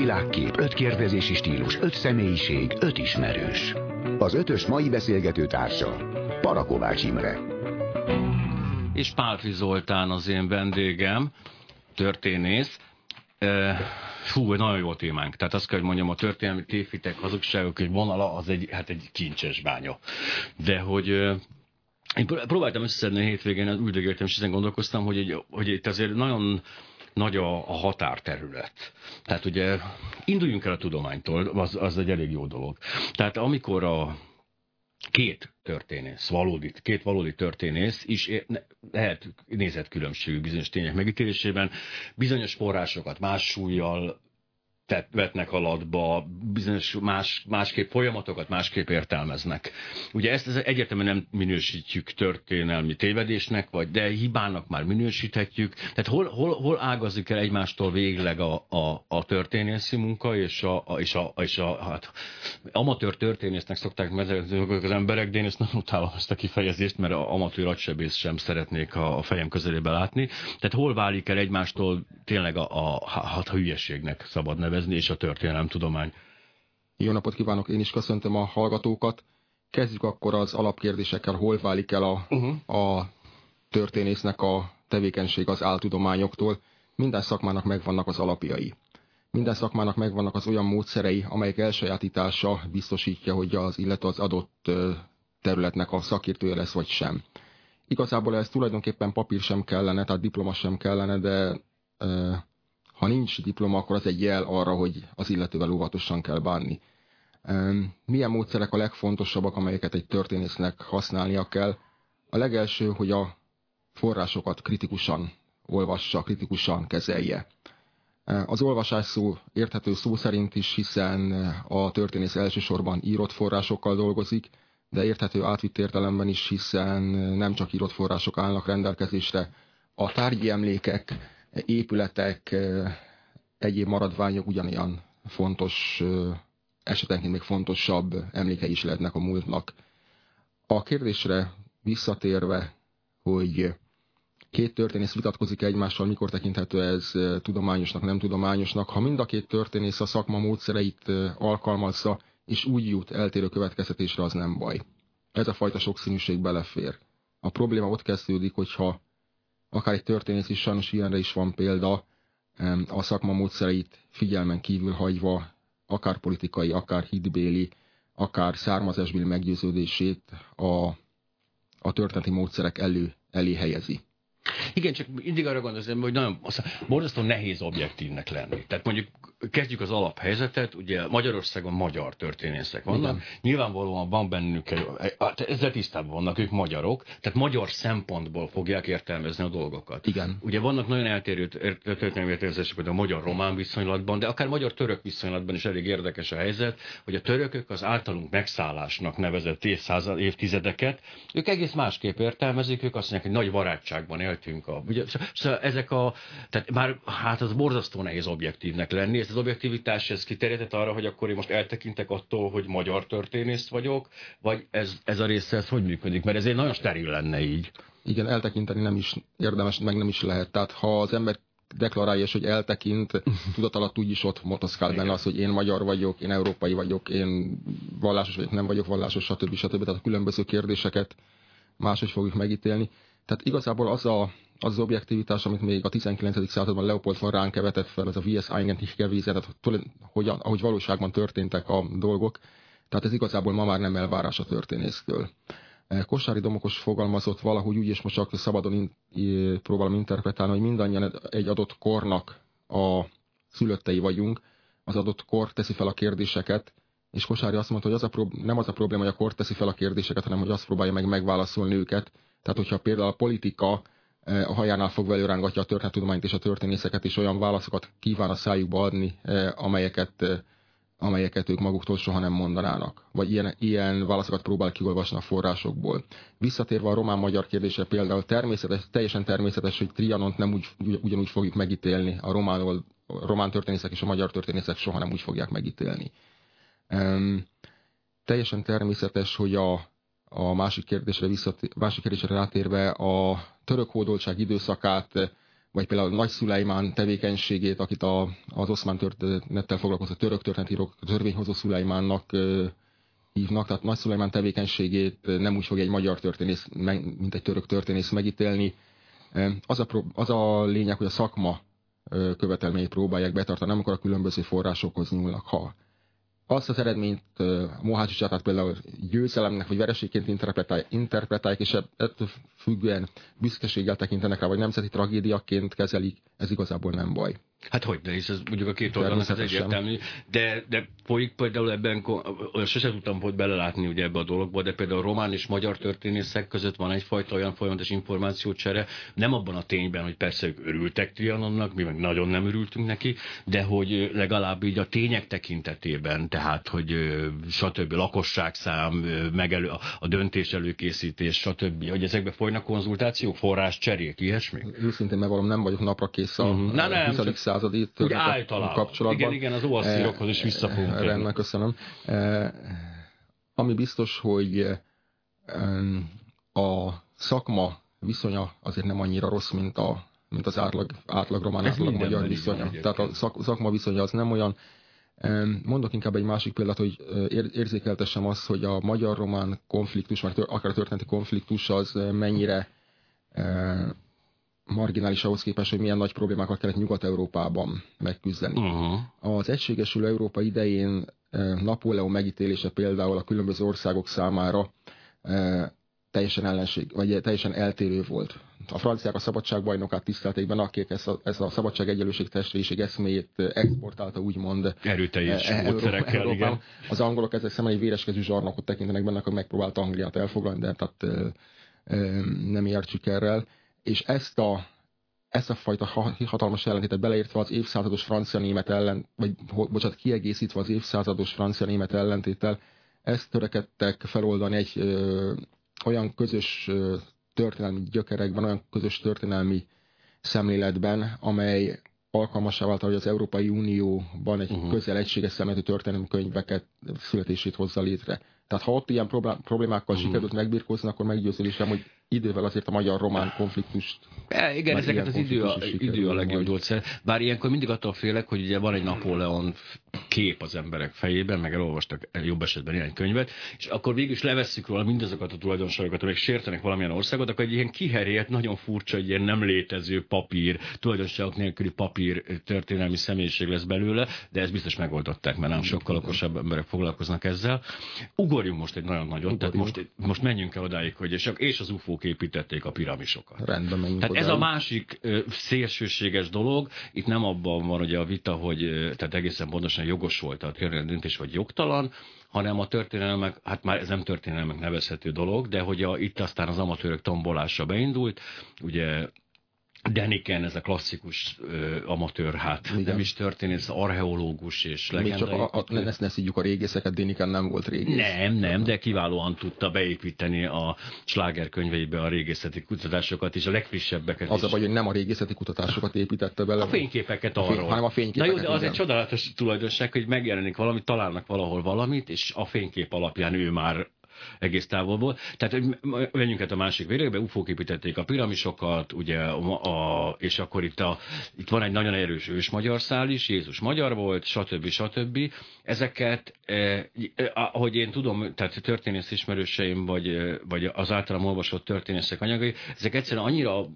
világkép, öt kérdezési stílus, öt személyiség, öt ismerős. Az ötös mai beszélgető társa, Parakovács Imre. És Pálfi Zoltán az én vendégem, történész. Fú, nagyon jó témánk. Tehát azt kell, hogy mondjam, a történelmi tévhitek, hazugságok egy vonala, az egy, hát egy kincses bánya. De hogy én próbáltam összeszedni a hétvégén, üldögéltem, és ezen gondolkoztam, hogy, egy, hogy itt azért nagyon nagy a, a határterület. Tehát ugye induljunk el a tudománytól, az, az egy elég jó dolog. Tehát amikor a két történész, valódi, két valódi történész is lehet nézetkülönbségű bizonyos tények megítélésében, bizonyos forrásokat más súlyjal tett, vetnek alatba, bizonyos más, másképp folyamatokat másképp értelmeznek. Ugye ezt, ezt egyértelműen nem minősítjük történelmi tévedésnek, vagy de hibának már minősíthetjük. Tehát hol, hol, hol ágazik el egymástól végleg a, a, a történészi munka, és a, a, és a, és a hát, amatőr történésznek szokták mezegetni az emberek, de én ezt nem utálom ezt a kifejezést, mert a amatőr agysebész sem szeretnék a, a fejem közelébe látni. Tehát hol válik el egymástól tényleg a, a, a, a hülyeségnek szabad nevezni, nevezni, és a történelemtudomány. Jó napot kívánok, én is köszöntöm a hallgatókat. Kezdjük akkor az alapkérdésekkel, hol válik el a, uh-huh. a történésznek a tevékenység az áltudományoktól. Minden szakmának megvannak az alapjai. Minden szakmának megvannak az olyan módszerei, amelyek elsajátítása biztosítja, hogy az illetve az adott területnek a szakértője lesz, vagy sem. Igazából ez tulajdonképpen papír sem kellene, tehát diploma sem kellene, de ha nincs diploma, akkor az egy jel arra, hogy az illetővel óvatosan kell bánni. Milyen módszerek a legfontosabbak, amelyeket egy történésznek használnia kell? A legelső, hogy a forrásokat kritikusan olvassa, kritikusan kezelje. Az olvasás szó érthető szó szerint is, hiszen a történész elsősorban írott forrásokkal dolgozik, de érthető átvitt értelemben is, hiszen nem csak írott források állnak rendelkezésre. A tárgyi emlékek, épületek, egyéb maradványok ugyanilyen fontos, esetenként még fontosabb emlékei is lehetnek a múltnak. A kérdésre visszatérve, hogy két történész vitatkozik egymással, mikor tekinthető ez tudományosnak, nem tudományosnak. Ha mind a két történész a szakma módszereit alkalmazza, és úgy jut eltérő következtetésre, az nem baj. Ez a fajta sokszínűség belefér. A probléma ott kezdődik, hogyha akár egy történész is, sajnos ilyenre is van példa, a szakma módszereit figyelmen kívül hagyva, akár politikai, akár hitbéli, akár származásbéli meggyőződését a, a történeti módszerek elő, elé helyezi. Igen, csak mindig arra gondolom, hogy nagyon borzasztó nehéz objektívnek lenni. Tehát mondjuk kezdjük az alaphelyzetet, ugye Magyarországon magyar történészek vannak, Igen. nyilvánvalóan van bennük, hát ezzel tisztában vannak, ők magyarok, tehát magyar szempontból fogják értelmezni a dolgokat. Igen. Ugye vannak nagyon eltérő történelmi értelmezések, a magyar-román viszonylatban, de akár magyar-török viszonylatban is elég érdekes a helyzet, hogy a törökök az általunk megszállásnak nevezett évtizedeket, ők egész másképp értelmezik, ők azt mondják, hogy nagy barátságban éltünk. A, ugye, szóval ezek a, tehát bár hát az borzasztó nehéz objektívnek lenni, ez az objektivitás ez kiterjedett arra, hogy akkor én most eltekintek attól, hogy magyar történész vagyok, vagy ez, ez a része ez hogy működik? Mert ez egy nagyon steril lenne így. Igen, eltekinteni nem is érdemes, meg nem is lehet. Tehát ha az ember deklarálja, és hogy eltekint, tudat alatt úgyis ott motoszkál benne az, hogy én magyar vagyok, én európai vagyok, én vallásos vagyok, nem vagyok vallásos, stb. stb. Tehát a különböző kérdéseket máshogy fogjuk megítélni. Tehát igazából az a, az, az objektivitás, amit még a 19. században Leopold von Ranke vetett fel, ez a VS Eigentlich Gewiese, tehát hogyan, ahogy valóságban történtek a dolgok, tehát ez igazából ma már nem elvárás a történésztől. Kosári Domokos fogalmazott valahogy úgy, és most csak szabadon in, próbálom interpretálni, hogy mindannyian egy adott kornak a szülöttei vagyunk, az adott kor teszi fel a kérdéseket, és Kosári azt mondta, hogy az a nem az a probléma, hogy a kor teszi fel a kérdéseket, hanem hogy azt próbálja meg megválaszolni őket, tehát, hogyha például a politika eh, a hajánál fogva előrángatja a történettudományt és a történészeket, és olyan válaszokat kíván a szájukba adni, eh, amelyeket, eh, amelyeket ők maguktól soha nem mondanának. Vagy ilyen, ilyen válaszokat próbál kiolvasni a forrásokból. Visszatérve a román-magyar kérdésre például természetes, teljesen természetes, hogy Trianont nem úgy, ugyanúgy fogjuk megítélni, a román, a román történészek és a magyar történészek soha nem úgy fogják megítélni. Um, teljesen természetes, hogy a, a másik kérdésre, visszat, másik kérdésre rátérve a török hódoltság időszakát vagy például Nagy Szulajmán tevékenységét, akit a, az oszmán történettel foglalkozó török történetírók törvényhozó Szulajmánnak hívnak, tehát Nagy Szulajmán tevékenységét nem úgy fogja egy magyar történész, mint egy török történész megítélni. Az a, az a lényeg, hogy a szakma követelményét próbálják betartani, amikor a különböző forrásokhoz nyúlnak. Ha azt az eredményt Mohácsi csatát például győzelemnek vagy vereségként interpretálják, interpretálják és ettől függően büszkeséggel tekintenek rá, vagy nemzeti tragédiaként kezelik, ez igazából nem baj. Hát hogy de, hisz ez mondjuk a két oldalnak az egyértelmű, de, de folyik például ebben, sose tudtam hogy belelátni ugye ebbe a dologba, de például a román és magyar történészek között van egyfajta olyan folyamatos információcsere, nem abban a tényben, hogy persze ők örültek Trianonnak, mi meg nagyon nem örültünk neki, de hogy legalább így a tények tekintetében, tehát hogy stb. lakosságszám, megelő, a döntés előkészítés, stb. Hogy ezekbe folynak konzultációk, forrás cserék, ilyesmi? Őszintén megvalom, nem vagyok napra kész a uh-huh. Na, nem, 20. századi történet kapcsolatban. Igen, igen, az óvaszírokhoz is vissza fogunk eh, Rendben, köszönöm. Eh, ami biztos, hogy a szakma viszonya azért nem annyira rossz, mint, a, mint az átlag, átlag román, átlag magyar viszonya. Tehát a szak, szakma viszonya az nem olyan, Mondok inkább egy másik példát, hogy érzékeltessem azt, hogy a magyar-román konfliktus, vagy akár a történeti konfliktus az mennyire marginális ahhoz képest, hogy milyen nagy problémákat kellett Nyugat-Európában megküzdeni. Uh-huh. Az egységesülő Európa idején Napóleon megítélése például a különböző országok számára teljesen ellenség, vagy teljesen eltérő volt. A franciák a szabadságbajnokát tisztelték benne, akik ezt a, ezt a szabadság egyenlőség testvériség eszméjét exportálta úgymond. Erőteljes e, módszerekkel, igen. Az angolok ezek szemben egy véreskezű zsarnokot tekintenek benne, akkor megpróbálta Angliát elfoglalni, de tehát e, e, nem járt sikerrel. És ezt a, ezt a fajta hatalmas ellentétet beleértve az évszázados francia-német ellen, vagy bocsánat, kiegészítve az évszázados francia-német ellentéttel, ezt törekedtek feloldani egy ö, olyan közös történelmi gyökerekben, olyan közös történelmi szemléletben, amely alkalmasá vált, hogy az Európai Unióban egy uh-huh. közel egységes szemletű történelmi könyveket születését hozza létre. Tehát ha ott ilyen problémákkal uh-huh. sikerült megbirkózni, akkor meggyőződésem, hogy idővel azért a magyar-román konfliktust... E, igen, ezeket az idő a, idő a legjobb gyógyszer. Bár ilyenkor mindig attól félek, hogy ugye van egy Napóleon kép az emberek fejében, meg elolvastak jobb esetben ilyen könyvet, és akkor végül is levesszük róla mindazokat a tulajdonságokat, amik sértenek valamilyen országot, akkor egy ilyen kiherélt, nagyon furcsa, egy ilyen nem létező papír, tulajdonságok nélküli papír történelmi személyiség lesz belőle, de ezt biztos megoldották, mert nem sokkal okosabb emberek foglalkoznak ezzel. Ugorjunk most egy nagyon nagyot, tehát most, most menjünk el odáig, hogy és, és az UFO árok építették a piramisokat. Rendben menjünk Tehát oda. ez a másik szélsőséges dolog, itt nem abban van ugye a vita, hogy tehát egészen pontosan jogos volt a történelmi döntés, vagy jogtalan, hanem a történelmek, hát már ez nem történelmek nevezhető dolog, de hogy a, itt aztán az amatőrök tombolása beindult, ugye Deniken, ez a klasszikus ö, amatőr, hát Igen. nem is történész, archeológus és legendai. Még csak a, a, ne, ne szidjuk a régészeket, Deniken nem volt régész. Nem, nem, de kiválóan tudta beépíteni a sláger könyveibe a régészeti kutatásokat és a legfrissebbeket Az is. a baj, hogy nem a régészeti kutatásokat építette bele. A fényképeket arról. Fény, hanem a fényképeket. Na jó, de az igen. egy csodálatos tulajdonság, hogy megjelenik valami, találnak valahol valamit, és a fénykép alapján ő már egész távolból. Tehát menjünk át a másik véglegbe, ufók építették a piramisokat, ugye, a, a, és akkor itt, a, itt van egy nagyon erős ős magyar szál is, Jézus magyar volt, stb. stb. Ezeket, eh, ahogy én tudom, tehát történész ismerőseim, vagy, vagy az általam olvasott történészek anyagai, ezek egyszerűen annyira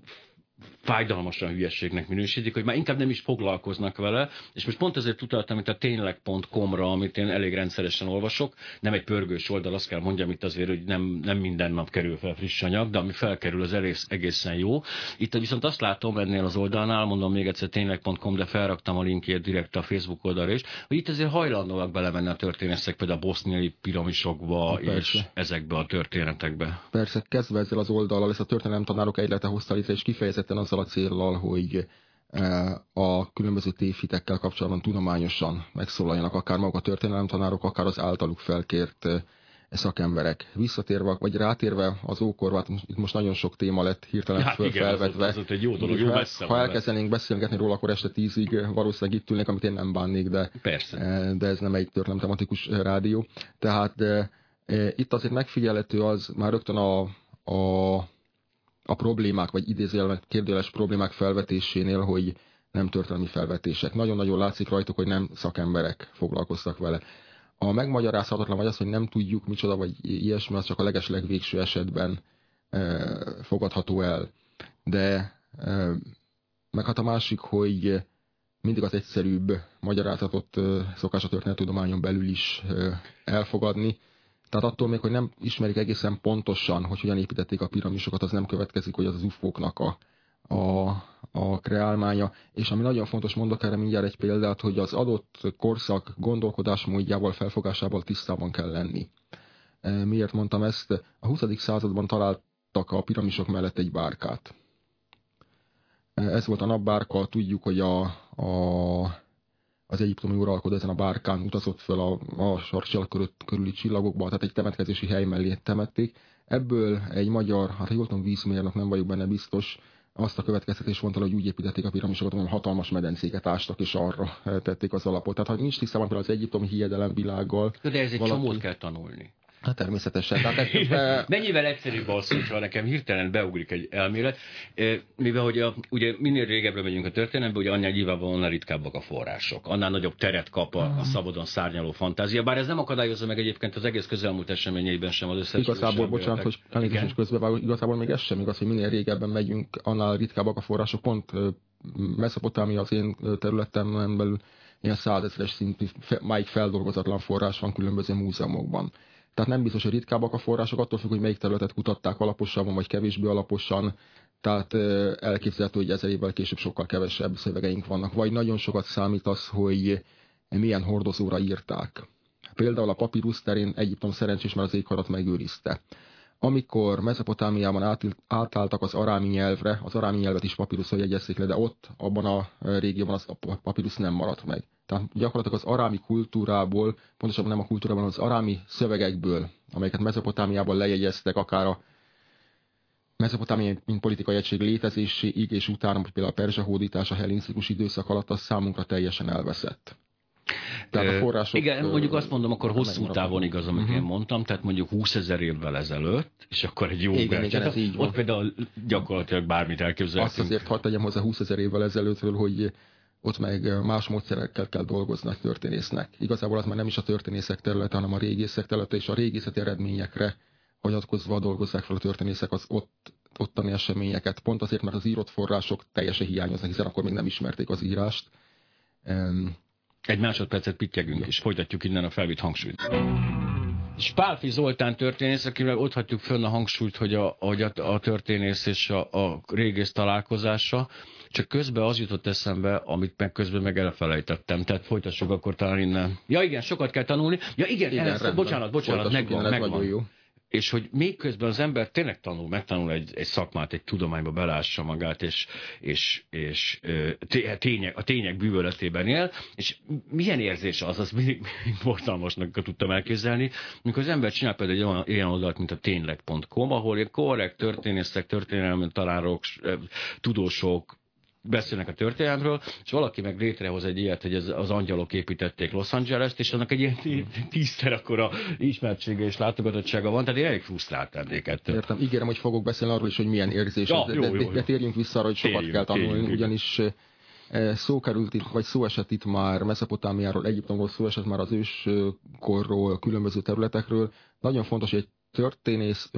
fájdalmasan hülyességnek minősítik, hogy már inkább nem is foglalkoznak vele, és most pont ezért utaltam itt a tényleg.com-ra, amit én elég rendszeresen olvasok, nem egy pörgős oldal, azt kell mondjam itt azért, hogy nem, nem minden nap kerül fel friss anyag, de ami felkerül, az egész, egészen jó. Itt viszont azt látom ennél az oldalnál, mondom még egyszer tényleg.com, de felraktam a linkjét direkt a Facebook oldalra is, hogy itt azért hajlandóak belemenni a történészek, például a boszniai piramisokba és ezekbe a történetekbe. Persze, kezdve ezzel az oldalal, ez a történelem tanárok egylete hozta létre, és kifejezetten azzal a céllal, hogy eh, a különböző tévhitekkel kapcsolatban tudományosan megszólaljanak akár maguk a történelemtanárok, akár az általuk felkért eh, szakemberek. Visszatérve, vagy rátérve az ókorvat, itt most nagyon sok téma lett hirtelen hát föl, igen, felvetve. Az, az egy jó dolog, jó messze Ha elkezdenénk beszélgetni róla, akkor este tízig eh, valószínűleg itt ülnék, amit én nem bánnék, de, Persze. de ez nem egy történelem tematikus rádió. Tehát de, itt azért megfigyelhető az már rögtön a, a a problémák, vagy idézőjelben kérdőjeles problémák felvetésénél, hogy nem történelmi felvetések. Nagyon-nagyon látszik rajtuk, hogy nem szakemberek foglalkoztak vele. A megmagyarázhatatlan vagy az, hogy nem tudjuk micsoda, vagy ilyesmi, az csak a legesleg végső esetben e, fogadható el. De e, meg hát a másik, hogy mindig az egyszerűbb magyarázatot e, szokás a történettudományon belül is e, elfogadni. Tehát attól még, hogy nem ismerik egészen pontosan, hogy hogyan építették a piramisokat, az nem következik, hogy az az ufóknak a, a, a kreálmánya, és ami nagyon fontos, mondok erre mindjárt egy példát, hogy az adott korszak gondolkodásmódjával, felfogásával tisztában kell lenni. E, miért mondtam ezt? A 20. században találtak a piramisok mellett egy bárkát. E, ez volt a napbárka, tudjuk, hogy a, a, az egyiptomi uralkodó ezen a bárkán utazott fel a, a sarcsilag körüli csillagokba, tehát egy temetkezési hely mellé temették. Ebből egy magyar, hát jól tudom, vízmérnök, nem vagyok benne biztos, azt a következtetés vonta, hogy úgy építették a piramisokat, hogy hatalmas medencéket ástak, és arra tették az alapot. Tehát, ha nincs tisztában például az egyiptomi hiedelem világgal. De ez egy valaki... csomót kell tanulni. Hát természetesen. Tehát ez. Mennyivel egyszerűbb az, hogyha nekem hirtelen beugrik egy elmélet, mivel hogy a, ugye minél régebbre megyünk a történelembe, ugye annál nyilvánvalóan annál ritkábbak a források, annál nagyobb teret kap a, a szabadon szárnyaló fantázia, bár ez nem akadályozza meg egyébként az egész közelmúlt eseményeiben sem az összes. Igazából, bocsánat, hogy tanítás közben igazából még ez sem igaz, hogy minél régebben megyünk, annál ritkábbak a források, pont Mesopotámia az én területemben belül ilyen százezeres szintű, máig feldolgozatlan forrás van különböző múzeumokban. Tehát nem biztos, hogy ritkábbak a források, attól függ, hogy melyik területet kutatták alaposabban, vagy kevésbé alaposan. Tehát elképzelhető, hogy ezer évvel később sokkal kevesebb szövegeink vannak. Vagy nagyon sokat számít az, hogy milyen hordozóra írták. Például a papírus terén Egyiptom szerencsés, mert az égharat megőrizte. Amikor Mezopotámiában átálltak az arámi nyelvre, az arámi nyelvet is papíruszon jegyezték le, de ott, abban a régióban az a papírusz nem maradt meg. Tehát gyakorlatilag az arámi kultúrából, pontosabban nem a kultúrában, az arámi szövegekből, amelyeket Mezopotámiában lejegyeztek, akár a Mezopotámia, mint politikai egység létezéséig és utána, például a perzsa hódítás a hellenisztikus időszak alatt, az számunkra teljesen elveszett. Tehát a források... Igen, mondjuk azt mondom, akkor hosszú távon igaz, amit uh-huh. én mondtam, tehát mondjuk 20 ezer évvel ezelőtt, és akkor egy jó igen, igen, ez így Ott például gyakorlatilag bármit elképzelhetünk. Azt azért hadd tegyem hozzá 20 ezer évvel ezelőttről, hogy ott meg más módszerekkel kell dolgozni a történésznek. Igazából az már nem is a történészek területe, hanem a régészek területe, és a régészeti eredményekre hagyatkozva dolgozzák fel a történészek az ott, ottani eseményeket. Pont azért, mert az írott források teljesen hiányoznak, hiszen akkor még nem ismerték az írást. Um, Egy másodpercet pittyegünk, és folytatjuk innen a felvitt hangsúlyt. És Pálfi Zoltán történész, akivel ott hagyjuk fönn a hangsúlyt, hogy a, hogy a, a történész és a, a régész találkozása, csak közben az jutott eszembe, amit meg közben meg elfelejtettem. Tehát folytassuk akkor talán innen. Ja igen, sokat kell tanulni. Ja igen, igen el, bocsánat, bocsánat, megvan, megvan. Jó. És hogy még közben az ember tényleg tanul, megtanul egy, egy szakmát, egy tudományba belássa magát, és, és, és tények, a tények bűvöletében él, és milyen érzés az, az mindig, mindig borzalmasnak tudtam elképzelni, mikor az ember csinál például egy olyan, olyan oldalt, mint a tényleg.com, ahol én korrekt történészek, történelmi találók, tudósok, beszélnek a történelmről, és valaki meg létrehoz egy ilyet, hogy ez, az angyalok építették Los Angeles-t, és annak egy ilyen tízszer akkora ismertsége és látogatottsága van, tehát én elég frusztrált lennék ettől. Értem, ígérem, hogy fogok beszélni arról is, hogy milyen érzés, ja, de, jó, jó, jó. de térjünk vissza arra, hogy sokat térjünk, kell tanulni, térjünk, ugyanis eh, szó került itt, vagy szó esett itt már Mesopotámiáról, Egyiptomról, szó esett már az őskorról, különböző területekről. Nagyon fontos, hogy egy történész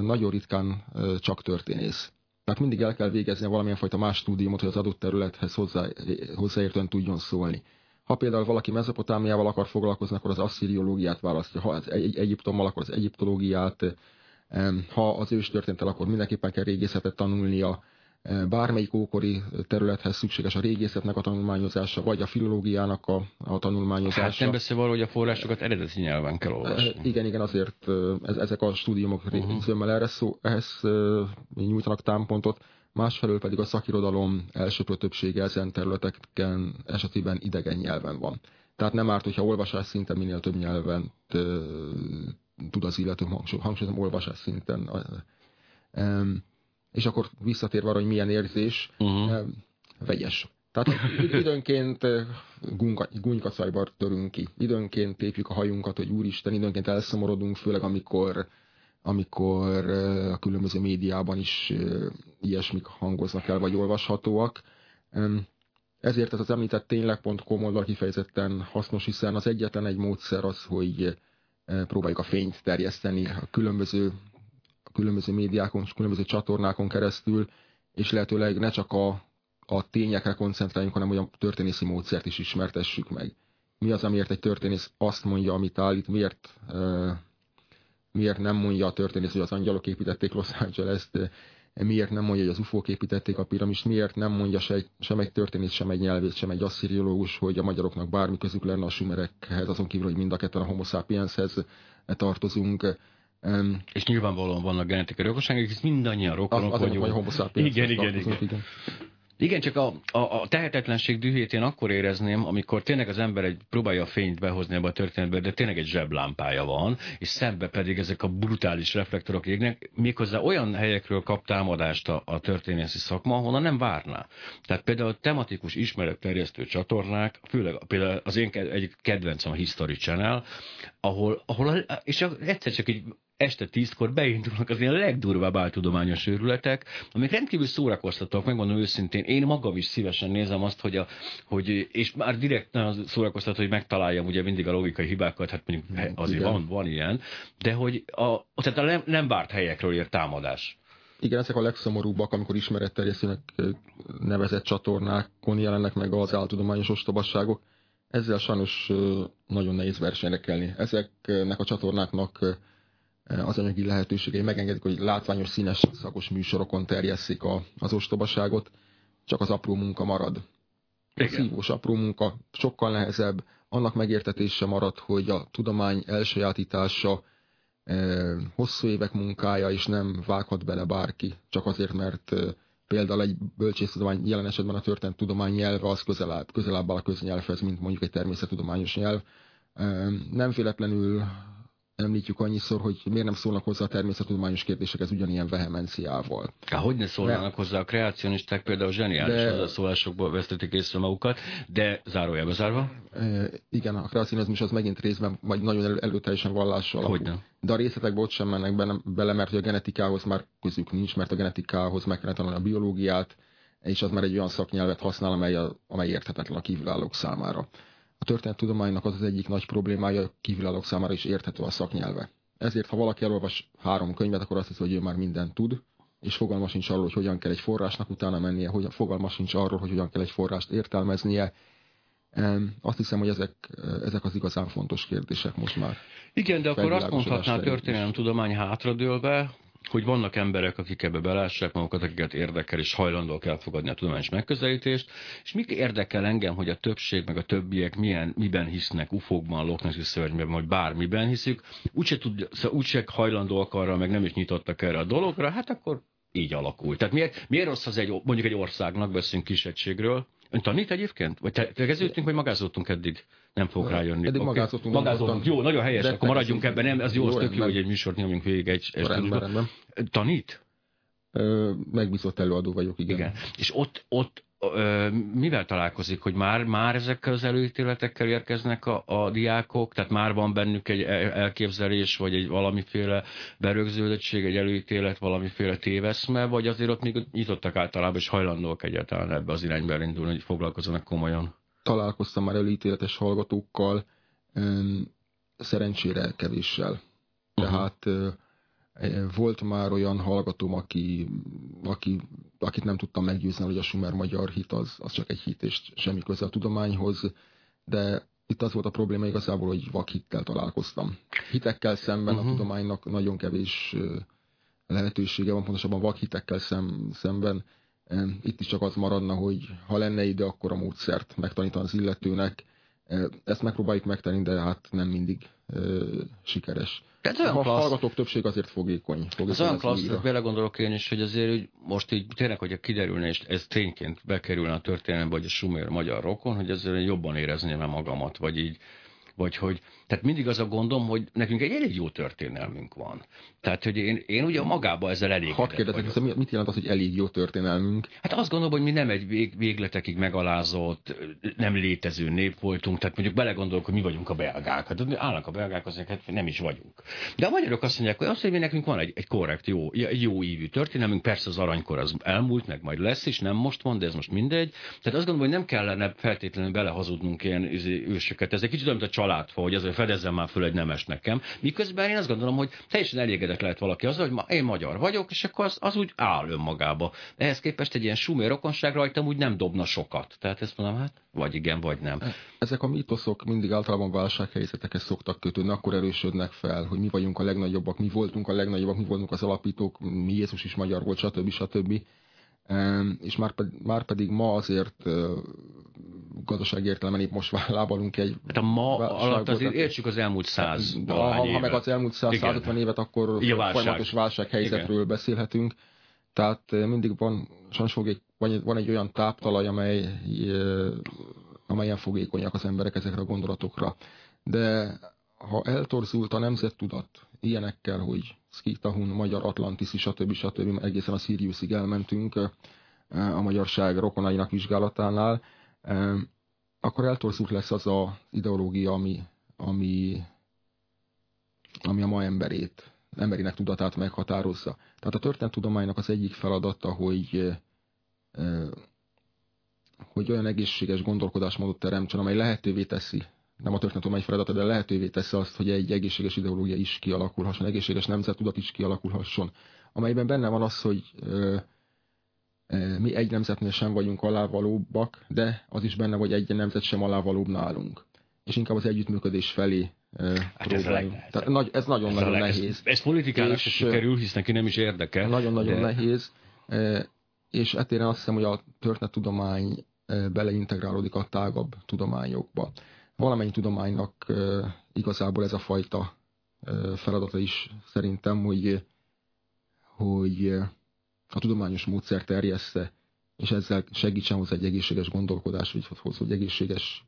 nagyon ritkán csak történész. Tehát mindig el kell végezni valamilyen fajta más stúdiumot, hogy az adott területhez hozzá, hozzáértően tudjon szólni. Ha például valaki mezopotámiával akar foglalkozni, akkor az asszíriológiát választja. Ha az egy, Egyiptommal, akkor az egyiptológiát. Ha az ős történtel, akkor mindenképpen kell régészetet tanulnia bármelyik ókori területhez szükséges a régészetnek a tanulmányozása, vagy a filológiának a, a tanulmányozása. Hát nem beszél hogy a forrásokat eredeti nyelven kell olvasni. Igen, igen, azért ez, ezek a stúdiumok uh-huh. zömmel erre szó, ehhez nyújtanak támpontot, másfelől pedig a szakirodalom elsőprő többsége ezen területeken esetében idegen nyelven van. Tehát nem árt, hogyha olvasás szinten minél több nyelven tud az illető hangsúlyozom olvasás szinten. Um, és akkor visszatérve arra, hogy milyen érzés, uh-huh. vegyes. Tehát időnként eh, gunykacajbar törünk ki, időnként tépjük a hajunkat, hogy úristen, időnként elszomorodunk, főleg amikor amikor a különböző médiában is ilyesmik hangoznak el, vagy olvashatóak. Ezért ez az említett tényleg.com oldal kifejezetten hasznos, hiszen az egyetlen egy módszer az, hogy próbáljuk a fényt terjeszteni a különböző, különböző médiákon, különböző csatornákon keresztül, és lehetőleg ne csak a, a tényekre koncentráljunk, hanem hogy a történészi módszert is ismertessük meg. Mi az, amiért egy történész azt mondja, amit állít, miért, miért nem mondja a történész, hogy az angyalok építették Los Angeles-t, miért nem mondja, hogy az ufók építették a piramist, miért nem mondja se sem egy történész, sem egy nyelvész, sem egy assziriológus, hogy a magyaroknak bármi közük lenne a sumerekhez, azon kívül, hogy mind a ketten a homo sapienshez tartozunk. Um, és nyilvánvalóan vannak genetikai rokonságok, hisz mindannyian rokonok vagyunk. Hogy homo sapiens igen, igen, igen. igen. Igen, csak a, a, a tehetetlenség dühét én akkor érezném, amikor tényleg az ember egy, próbálja a fényt behozni ebbe a történetbe, de tényleg egy zseblámpája van, és szembe pedig ezek a brutális reflektorok égnek, méghozzá olyan helyekről kap támadást a, a történészi szakma, ahonnan nem várná. Tehát például a tematikus ismeretterjesztő csatornák, főleg például az én egy kedvencem a History Channel, ahol, ahol és egyszer csak egy este tízkor beindulnak az ilyen legdurvább áltudományos őrületek, amik rendkívül szórakoztatóak, megmondom őszintén. Én magam is szívesen nézem azt, hogy, a, hogy és már direkt nagyon szórakoztató, hogy megtaláljam ugye mindig a logikai hibákat, hát mondjuk azért van, van ilyen, de hogy a, tehát a nem, nem várt helyekről ér támadás. Igen, ezek a legszomorúbbak, amikor ismeretterjesztőnek nevezett csatornákon jelennek meg az áltudományos ostobasságok. Ezzel sajnos nagyon nehéz versenyre kelni. Ezeknek a csatornáknak az anyagi lehetőségei megengedik, hogy látványos, színes, szakos műsorokon terjesszik a, az ostobaságot, csak az apró munka marad. Igen. A szívós apró munka sokkal nehezebb, annak megértetése marad, hogy a tudomány elsajátítása e, hosszú évek munkája, és nem vághat bele bárki, csak azért, mert e, például egy bölcsésztudomány, jelen esetben a történet tudomány nyelve az közelebb, közelebb áll a köznyelvhez, mint mondjuk egy természettudományos nyelv. E, nem véletlenül említjük annyiszor, hogy miért nem szólnak hozzá a természettudományos kérdésekhez ugyanilyen vehemenciával. Há, hogy ne szólnának de, hozzá a kreacionisták, például zseniális de, hozzászólásokból vesztetik észre magukat, de zárójelbe zárva? E, igen, a kreacionizmus az megint részben, vagy nagyon előteljesen vallással. Hogyne. De a részletekbe ott sem mennek bele, bele, mert a genetikához már közük nincs, mert a genetikához meg kellene tanulni a biológiát, és az már egy olyan szaknyelvet használ, amely, a, amely érthetetlen a kívülállók számára. A történettudománynak az az egyik nagy problémája, kívülállók számára is érthető a szaknyelve. Ezért, ha valaki elolvas három könyvet, akkor azt hiszi, hogy ő már mindent tud, és fogalma sincs arról, hogy hogyan kell egy forrásnak utána mennie, hogy fogalma sincs arról, hogy hogyan kell egy forrást értelmeznie. Azt hiszem, hogy ezek, ezek az igazán fontos kérdések most már. Igen, de akkor azt mondhatná a történelem tudomány hátradőlve, hogy vannak emberek, akik ebbe belássák magukat, akiket érdekel, és hajlandóak elfogadni a tudományos megközelítést, és mik érdekel engem, hogy a többség, meg a többiek milyen, miben hisznek, ufókban, lokneszi szörnyben, vagy bármiben hiszük, úgyse, tud, szóval úgyse hajlandóak arra, meg nem is nyitottak erre a dologra, hát akkor így alakul. Tehát miért, miért rossz az egy, mondjuk egy országnak, beszélünk kisegységről, Ön tanít egyébként? Vagy te, tegeződtünk, vagy magázottunk eddig? Nem fog rájönni. Eddig okay. magázottunk. Magázottunk. Jó, nagyon helyes, akkor maradjunk ebben. Nem, ez jó, az tök jó, hogy egy műsort nyomjunk végig egy, rendben. Tanít? megbízott előadó vagyok, igen. igen. És ott, ott ö, mivel találkozik, hogy már, már ezekkel az előítéletekkel érkeznek a, a diákok, tehát már van bennük egy elképzelés, vagy egy valamiféle berögződöttség, egy előítélet, valamiféle téveszme, vagy azért ott még nyitottak általában, és hajlandóak egyáltalán ebbe az irányba elindulni, hogy foglalkozzanak komolyan? Találkoztam már előítéletes hallgatókkal, szerencsére kevéssel. Tehát uh-huh volt már olyan hallgatóm, aki, aki, akit nem tudtam meggyőzni, hogy a Sumer magyar hit az, az csak egy hit, és semmi köze a tudományhoz, de itt az volt a probléma igazából, hogy vakhittel találkoztam. Hitekkel szemben uh-huh. a mhm. tudománynak nagyon kevés lehetősége van, pontosabban vakhitekkel szem, szemben. Itt is csak az maradna, hogy ha lenne ide, akkor a módszert megtanítani az illetőnek. Ezt megpróbáljuk megtenni, de hát nem mindig sikeres. Tehát olyan a klassz... hallgatók többség azért fogékony. fogékony ez olyan klassz, hogy belegondolok én is, hogy azért hogy most így tényleg, hogy kiderülne, és ez tényként bekerülne a történelembe, hogy a sumér magyar rokon, hogy ezzel jobban érezném magamat, vagy így vagy hogy, tehát mindig az a gondom, hogy nekünk egy elég jó történelmünk van. Tehát, hogy én, én ugye magában ezzel elég. Hadd kérdezek, mit jelent az, hogy elég jó történelmünk? Hát azt gondolom, hogy mi nem egy vég, végletekig megalázott, nem létező nép voltunk, tehát mondjuk belegondolok, hogy mi vagyunk a belgák. Hát állnak a belgák, azért hát nem is vagyunk. De a magyarok azt mondják, hogy azt, hogy nekünk van egy, egy korrekt, jó, jó ívű történelmünk, persze az aranykor az elmúlt, meg majd lesz is, nem most van, de ez most mindegy. Tehát azt gondolom, hogy nem kellene feltétlenül belehazudnunk ilyen izé, ősöket. Ez egy kicsit olyan, mint a családfa, hogy azért fedezzem már föl egy nemes nekem. Miközben én azt gondolom, hogy teljesen elégedett lehet valaki azzal, hogy ma én magyar vagyok, és akkor az, az úgy áll önmagába. Ehhez képest egy ilyen sumér rokonság rajtam úgy nem dobna sokat. Tehát ezt mondom, hát vagy igen, vagy nem. Ezek a mítoszok mindig általában válsághelyzetekhez szoktak kötődni, akkor erősödnek fel, hogy mi vagyunk a legnagyobbak, mi voltunk a legnagyobbak, mi voltunk az alapítók, mi Jézus is magyar volt, stb. stb. És már, pedig, már pedig ma azért gazdasági értelemben épp most lábalunk egy... Hát a ma alatt azért értsük az elmúlt száz ha, ha, meg az elmúlt száz, 150 évet, akkor ja, válság. folyamatos válsághelyzetről Igen. beszélhetünk. Tehát mindig van, sajnos van, van egy olyan táptalaj, amely, amelyen fogékonyak az emberek ezekre a gondolatokra. De ha eltorzult a nemzettudat ilyenekkel, hogy Skitahun, Magyar Atlantis, stb. stb. egészen a Siriusig elmentünk a magyarság rokonainak vizsgálatánál, akkor eltorzult lesz az a ideológia, ami, ami, ami a ma emberét, emberinek tudatát meghatározza. Tehát a történettudománynak az egyik feladata, hogy, hogy olyan egészséges gondolkodásmódot teremtsen, amely lehetővé teszi, nem a történettudomány feladata, de lehetővé teszi azt, hogy egy egészséges ideológia is kialakulhasson, egészséges nemzettudat is kialakulhasson, amelyben benne van az, hogy mi egy nemzetnél sem vagyunk alávalóbbak, de az is benne, hogy egy nemzet sem alávalóbb nálunk. És inkább az együttműködés felé hát ez, Tehát nagy, ez nagyon-nagyon nehéz. Ez politikának és, se sikerül, hisz neki nem is érdekel. Nagyon-nagyon de... nehéz, és etére azt hiszem, hogy a történettudomány beleintegrálódik a tágabb tudományokba. Valamennyi tudománynak igazából ez a fajta feladata is szerintem, hogy, hogy a tudományos módszer terjessze, és ezzel segítsen hozzá egy egészséges gondolkodás, vagy hozzá egy egészséges,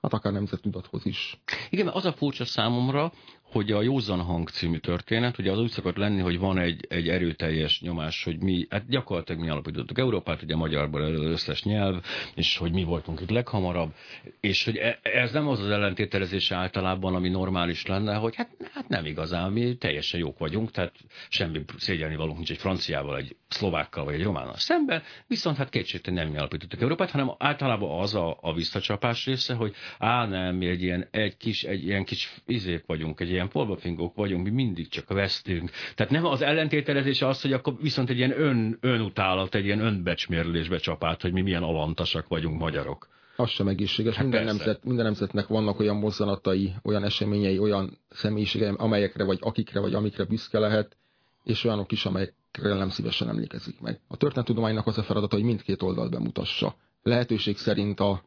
hát akár nemzettudathoz is. Igen, mert az a furcsa számomra, hogy a Józan Hang című történet, ugye az úgy szokott lenni, hogy van egy, egy erőteljes nyomás, hogy mi, hát gyakorlatilag mi alapítottuk Európát, ugye magyarból az összes nyelv, és hogy mi voltunk itt leghamarabb, és hogy e, ez nem az az ellentételezés általában, ami normális lenne, hogy hát, hát nem igazán, mi teljesen jók vagyunk, tehát semmi szégyelni valunk nincs egy franciával, egy szlovákkal vagy egy románnal szemben, viszont hát kétségtelen nem mi alapítottuk Európát, hanem általában az a, a visszacsapás része, hogy á nem, mi egy ilyen, egy kis, egy ilyen kis izék vagyunk, egy ilyen ilyen polbafingók vagyunk, mi mindig csak vesztünk. Tehát nem az ellentételezés az, hogy akkor viszont egy ilyen ön, önutálat, egy ilyen önbecsmérlésbe csapát, hogy mi milyen alantasak vagyunk magyarok. Az sem egészséges. Hát minden, nemzet, minden nemzetnek vannak olyan mozzanatai, olyan eseményei, olyan személyiségei, amelyekre vagy akikre vagy amikre büszke lehet, és olyanok is, amelyekre nem szívesen emlékezik meg. A történettudománynak az a feladata, hogy mindkét oldalt bemutassa. Lehetőség szerint a,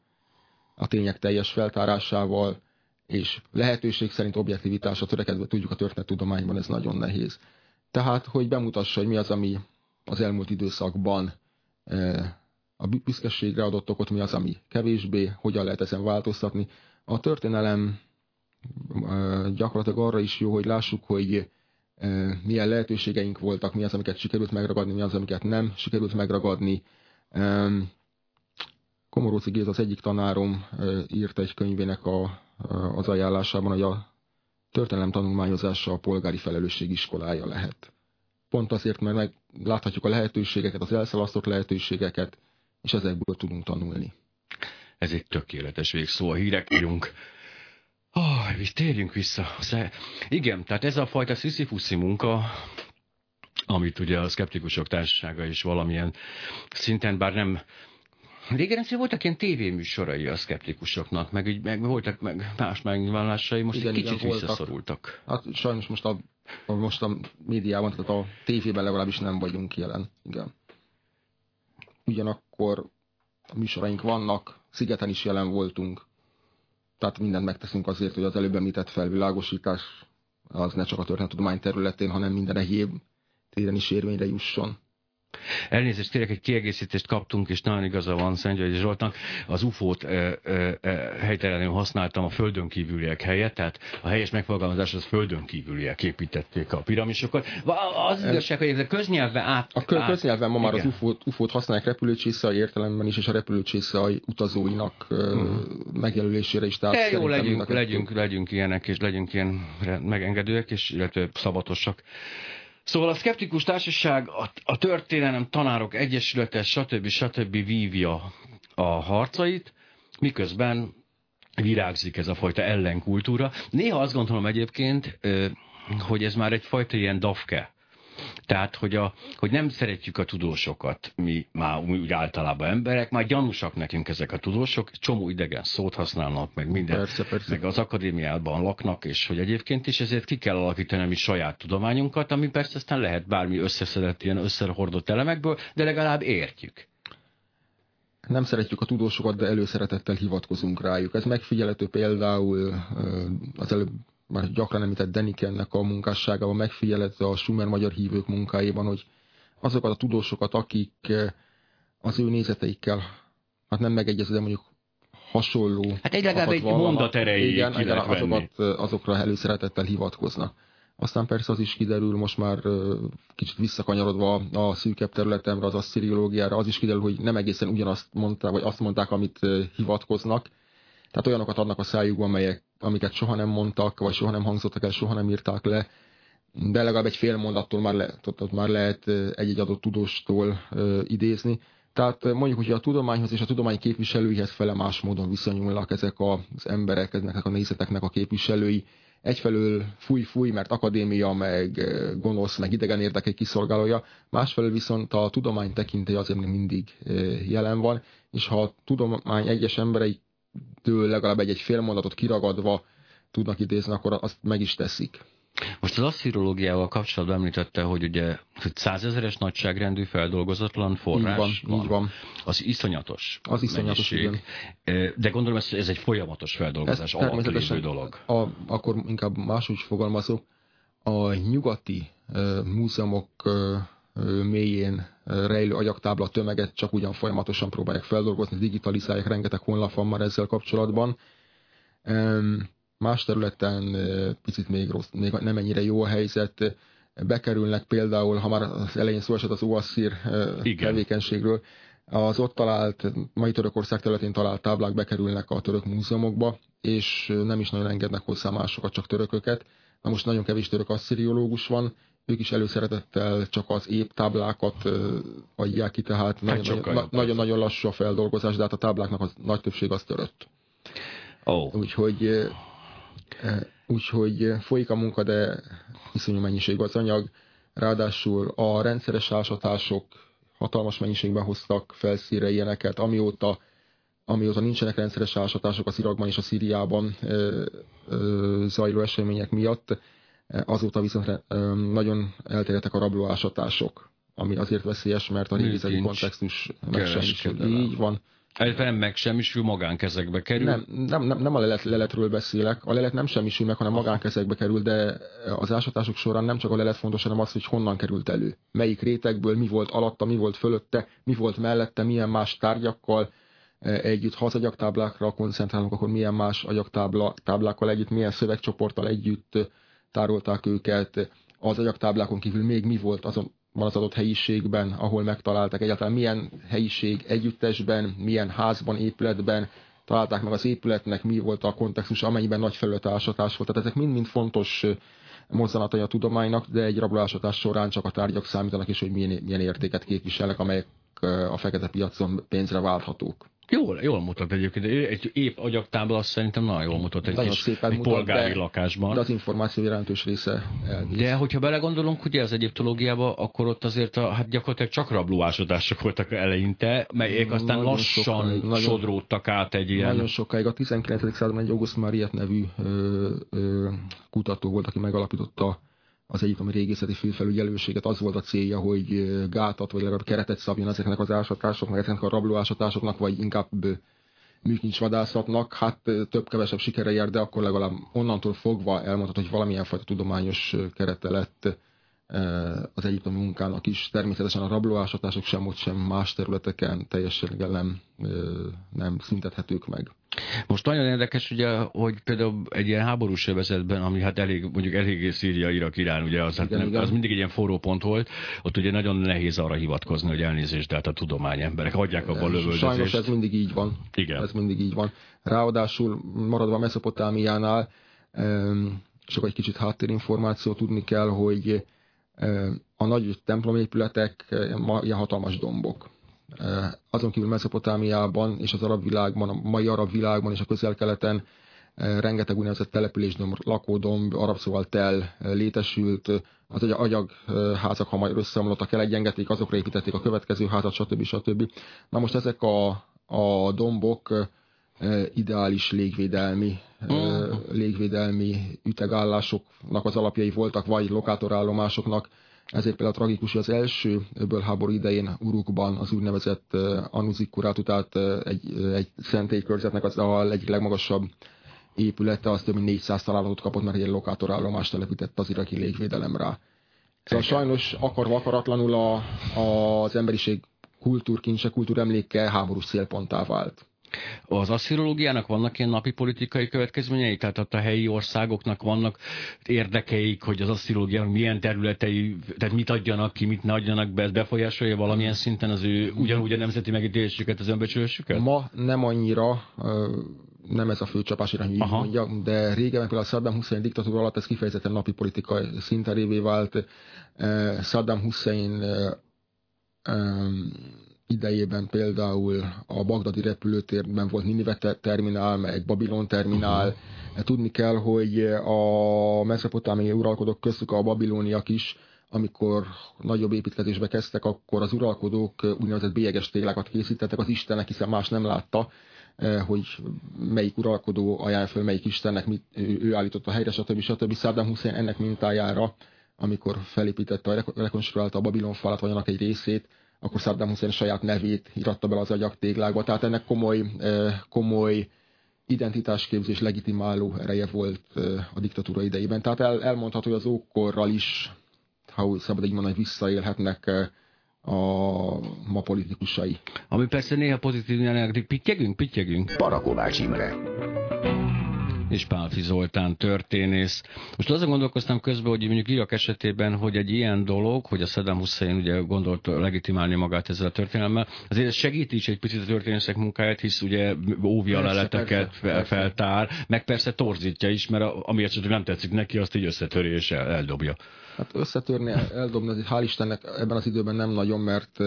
a tények teljes feltárásával, és lehetőség szerint objektivitásra törekedve tudjuk a történettudományban, ez nagyon nehéz. Tehát, hogy bemutassa, hogy mi az, ami az elmúlt időszakban e, a büszkeségre adott okot, mi az, ami kevésbé, hogyan lehet ezen változtatni. A történelem e, gyakorlatilag arra is jó, hogy lássuk, hogy e, milyen lehetőségeink voltak, mi az, amiket sikerült megragadni, mi az, amiket nem sikerült megragadni. Komoróci Géza az egyik tanárom írt egy könyvének a az ajánlásában, hogy a történelem tanulmányozása a polgári felelősség iskolája lehet. Pont azért, mert meg láthatjuk a lehetőségeket, az elszalasztott lehetőségeket, és ezekből tudunk tanulni. Ez egy tökéletes végszó, a hírek írunk. Oh, térjünk vissza. Igen, tehát ez a fajta sziszifuszi munka, amit ugye a szkeptikusok társasága is valamilyen szinten, bár nem Régen azért voltak ilyen tévéműsorai a szkeptikusoknak, meg, meg voltak meg más megnyilvánulásai, most igen, egy kicsit igen, visszaszorultak. Hát sajnos most a, a, most a médiában, tehát a tévében legalábbis nem vagyunk jelen. Igen. Ugyanakkor a műsoraink vannak, szigeten is jelen voltunk, tehát mindent megteszünk azért, hogy az előbb említett felvilágosítás az ne csak a történettudomány területén, hanem minden egyéb téren is érvényre jusson. Elnézést, tényleg egy kiegészítést kaptunk, és nagyon igaza van Szentgyörgyi Zsoltnak. Az UFO-t e, e, e, helytelenül használtam a földön kívüliek helyett, tehát a helyes megfogalmazás az földön kívüliek építették a piramisokat. Az igazság, hogy a köznyelven át... A kö, köznyelven ma már igen. az UFO-t, UFO-t használják repülőcsészai értelemben is, és a repülőcsészai utazóinak hmm. megjelölésére is. Tehát jó, legyünk, legyünk, legyünk ilyenek, és legyünk ilyen megengedőek, és illetve szabatosak. Szóval a szkeptikus társaság, a, a történelem tanárok egyesülete, stb. stb. vívja a harcait, miközben virágzik ez a fajta ellenkultúra. Néha azt gondolom egyébként, hogy ez már egyfajta ilyen dafke tehát, hogy, a, hogy nem szeretjük a tudósokat, mi már úgy általában emberek, már gyanúsak nekünk ezek a tudósok, csomó idegen szót használnak, meg minden, persze, persze. meg az akadémiában laknak, és hogy egyébként is ezért ki kell alakítani a mi saját tudományunkat, ami persze aztán lehet bármi összeszedett, ilyen összehordott elemekből, de legalább értjük nem szeretjük a tudósokat, de előszeretettel hivatkozunk rájuk. Ez megfigyelhető például az előbb már gyakran említett Denikennek a munkásságában megfigyelhető a Sumer magyar hívők munkáiban, hogy azokat a tudósokat, akik eh, az ő nézeteikkel hát nem megegyező, de mondjuk hasonló. Hát egy legalább egy mondat erejéig igen, igen, azokat, eh, azokra előszeretettel hivatkoznak. Aztán persze az is kiderül, most már eh, kicsit visszakanyarodva a szűkebb területemre, az assziriológiára, az is kiderül, hogy nem egészen ugyanazt mondták, vagy azt mondták, amit hivatkoznak. Tehát olyanokat adnak a szájukba, amelyek amiket soha nem mondtak, vagy soha nem hangzottak el, soha nem írták le, de legalább egy fél mondattól már, le, ott már lehet egy-egy adott tudóstól idézni. Tehát mondjuk, hogy a tudományhoz és a tudomány képviselőihez fele más módon viszonyulnak ezek az emberek, ezeknek a nézeteknek a képviselői. Egyfelől fúj-fúj, mert akadémia, meg gonosz, meg idegen érdekek kiszolgálója, másfelől viszont a tudomány tekintély azért még mindig jelen van, és ha a tudomány egyes emberei től legalább egy-egy fél mondatot kiragadva tudnak idézni, akkor azt meg is teszik. Most az asszirológiával kapcsolatban említette, hogy ugye százezeres nagyságrendű feldolgozatlan forrás így van, van. Így van. Az iszonyatos. Az iszonyatos, igen. De gondolom, ez, ez egy folyamatos feldolgozás, ez természetesen dolog. A, akkor inkább máshogy fogalmazok. A nyugati uh, múzeumok uh, mélyén rejlő agyaktábla tömeget csak ugyan folyamatosan próbálják feldolgozni, digitalizálják, rengeteg honlap van már ezzel kapcsolatban. Más területen picit még, rossz, még nem ennyire jó a helyzet. Bekerülnek például, ha már az elején szó esett az OASZIR tevékenységről, az ott talált, mai Törökország területén talált táblák bekerülnek a török múzeumokba, és nem is nagyon engednek hozzá másokat, csak törököket. Na most nagyon kevés török assziriológus van, ők is előszeretettel csak az épp táblákat adják ki, tehát hát nagyon-nagyon lassú a feldolgozás, de hát a tábláknak a nagy többség az törött. Oh. Úgyhogy, úgyhogy folyik a munka, de iszonyú mennyiség az anyag. Ráadásul a rendszeres ásatások hatalmas mennyiségben hoztak felszíre ilyeneket, amióta, amióta nincsenek rendszeres ásatások az Irakban és a Szíriában ö, ö, zajló események miatt, Azóta viszont nagyon elterjedtek a rablóásatások, ami azért veszélyes, mert a régészeti kontextus megsemmisül. Így van. Ez nem megsemmisül, magánkezekbe kerül? Nem, nem, nem, nem a lelet, leletről beszélek. A lelet nem semmisül meg, hanem magánkezekbe kerül, de az ásatások során nem csak a lelet fontos, hanem az, hogy honnan került elő. Melyik rétegből, mi volt alatta, mi volt fölötte, mi volt mellette, milyen más tárgyakkal együtt. Ha az agyaktáblákra koncentrálunk, akkor milyen más agyaktáblákkal együtt, milyen szövegcsoporttal együtt tárolták őket, az agyaktáblákon kívül még mi volt azon van az adott helyiségben, ahol megtalálták egyáltalán milyen helyiség együttesben, milyen házban, épületben találták meg az épületnek, mi volt a kontextus, amennyiben nagy felületásatás volt. Tehát ezek mind-mind fontos mozzanatai a tudománynak, de egy rablásatás során csak a tárgyak számítanak, és hogy milyen, milyen értéket képviselnek, amelyek a fekete piacon pénzre válthatók. Jól, jól mutat egyébként. Egy épp agyaktábla azt szerintem nagyon jól mutat egy, kis, egy mutat, polgári de, lakásban. De az információ jelentős része elvíz. De hogyha belegondolunk ugye az egyiptológiába, akkor ott azért a, hát gyakorlatilag csak rablóásodások voltak eleinte, melyek aztán nagyon lassan sokáig, sodródtak át egy ilyen... Nagyon sokáig. A 19. században egy August Mariet nevű ö, ö, kutató volt, aki megalapította az egyiptomi régészeti főfelügyelőséget az volt a célja, hogy gátat, vagy legalább keretet szabjon ezeknek az ásatásoknak, ezeknek a rablóásatásoknak, vagy inkább műkincsvadászatnak. Hát több-kevesebb sikere jár, de akkor legalább onnantól fogva elmondható, hogy valamilyen fajta tudományos kerete lett az egyiptomi munkának is. Természetesen a rablóásatások sem ott sem más területeken teljesen nem, nem szüntethetők meg. Most nagyon érdekes, ugye, hogy például egy ilyen háborús övezetben, ami hát elég, mondjuk eléggé Szíria, Irak, Irán, ugye az, hát igen, nem, igen. az mindig egy ilyen forró pont volt, ott ugye nagyon nehéz arra hivatkozni, hogy elnézést, de hát a tudomány emberek hagyják abba a lövöldözést. Sajnos ez mindig így van. Igen. Ez mindig így van. Ráadásul maradva a Mesopotámiánál, csak egy kicsit háttérinformáció tudni kell, hogy a nagy templomépületek ilyen hatalmas dombok. Azon kívül Mesopotámiában és az arab világban, a mai arab világban és a közel-keleten rengeteg úgynevezett településdomb, lakódomb, arab szóval tel létesült, az egy agyagházak, ha majd összeomlottak el, egyengetik, azokra építették a következő házat, stb. stb. Na most ezek a, a dombok ideális légvédelmi, mm. légvédelmi ütegállásoknak az alapjai voltak, vagy lokátorállomásoknak. Ezért például tragikus, hogy az első öbölháború idején Urukban az úgynevezett Anuzikurátu, tehát egy, egy szentélykörzetnek az a egyik legmagasabb épülete, az több mint 400 találatot kapott, mert egy lokátorállomást telepített az iraki légvédelem rá. Szóval sajnos akarva akaratlanul a, az emberiség kultúrkincse, kultúremléke háborús célponttá vált. Az asszirológiának vannak ilyen napi politikai következményei? Tehát ott a helyi országoknak vannak érdekeik, hogy az asszirológiának milyen területei, tehát mit adjanak ki, mit ne adjanak be, ez befolyásolja valamilyen szinten az ő ugyanúgy a nemzeti megítélésüket, az önbecsülésüket? Ma nem annyira, nem ez a fő csapás irány, mondjam, de régen például a Saddam Hussein diktatúra alatt ez kifejezetten napi politikai szinterévé vált. Saddam Hussein idejében például a bagdadi repülőtérben volt Ninive terminál, meg Babilon terminál. Uh-huh. Tudni kell, hogy a mesopotámiai uralkodók köztük a babilóniak is, amikor nagyobb építkezésbe kezdtek, akkor az uralkodók úgynevezett bélyeges téglákat készítettek az Istennek, hiszen más nem látta, eh, hogy melyik uralkodó ajánl föl, melyik Istennek mit, ő állította helyre, stb. stb. Saddam Hussein ennek mintájára, amikor felépítette, rekonstruálta a Babilon falat, vagy annak egy részét, akkor Saddam Hussein saját nevét íratta be az agyaktéglákba. Tehát ennek komoly, komoly identitásképzés legitimáló ereje volt a diktatúra idejében. Tehát el, elmondható, hogy az ókorral is, ha úgy szabad így mondani, visszaélhetnek a ma politikusai. Ami persze néha pozitív, pittyegünk, pittyegünk. Parakovács Imre és Pálfi Zoltán történész. Most azon gondolkoztam közben, hogy mondjuk Irak esetében, hogy egy ilyen dolog, hogy a Saddam Hussein ugye gondolt legitimálni magát ezzel a történelemmel, azért ez segíti is egy picit a történészek munkáját, hisz ugye óvja leleteket feltár, meg persze torzítja is, mert ami esetleg nem tetszik neki, azt így összetöri és el, eldobja. Hát összetörni, eldobni, ez hál' Istennek ebben az időben nem nagyon, mert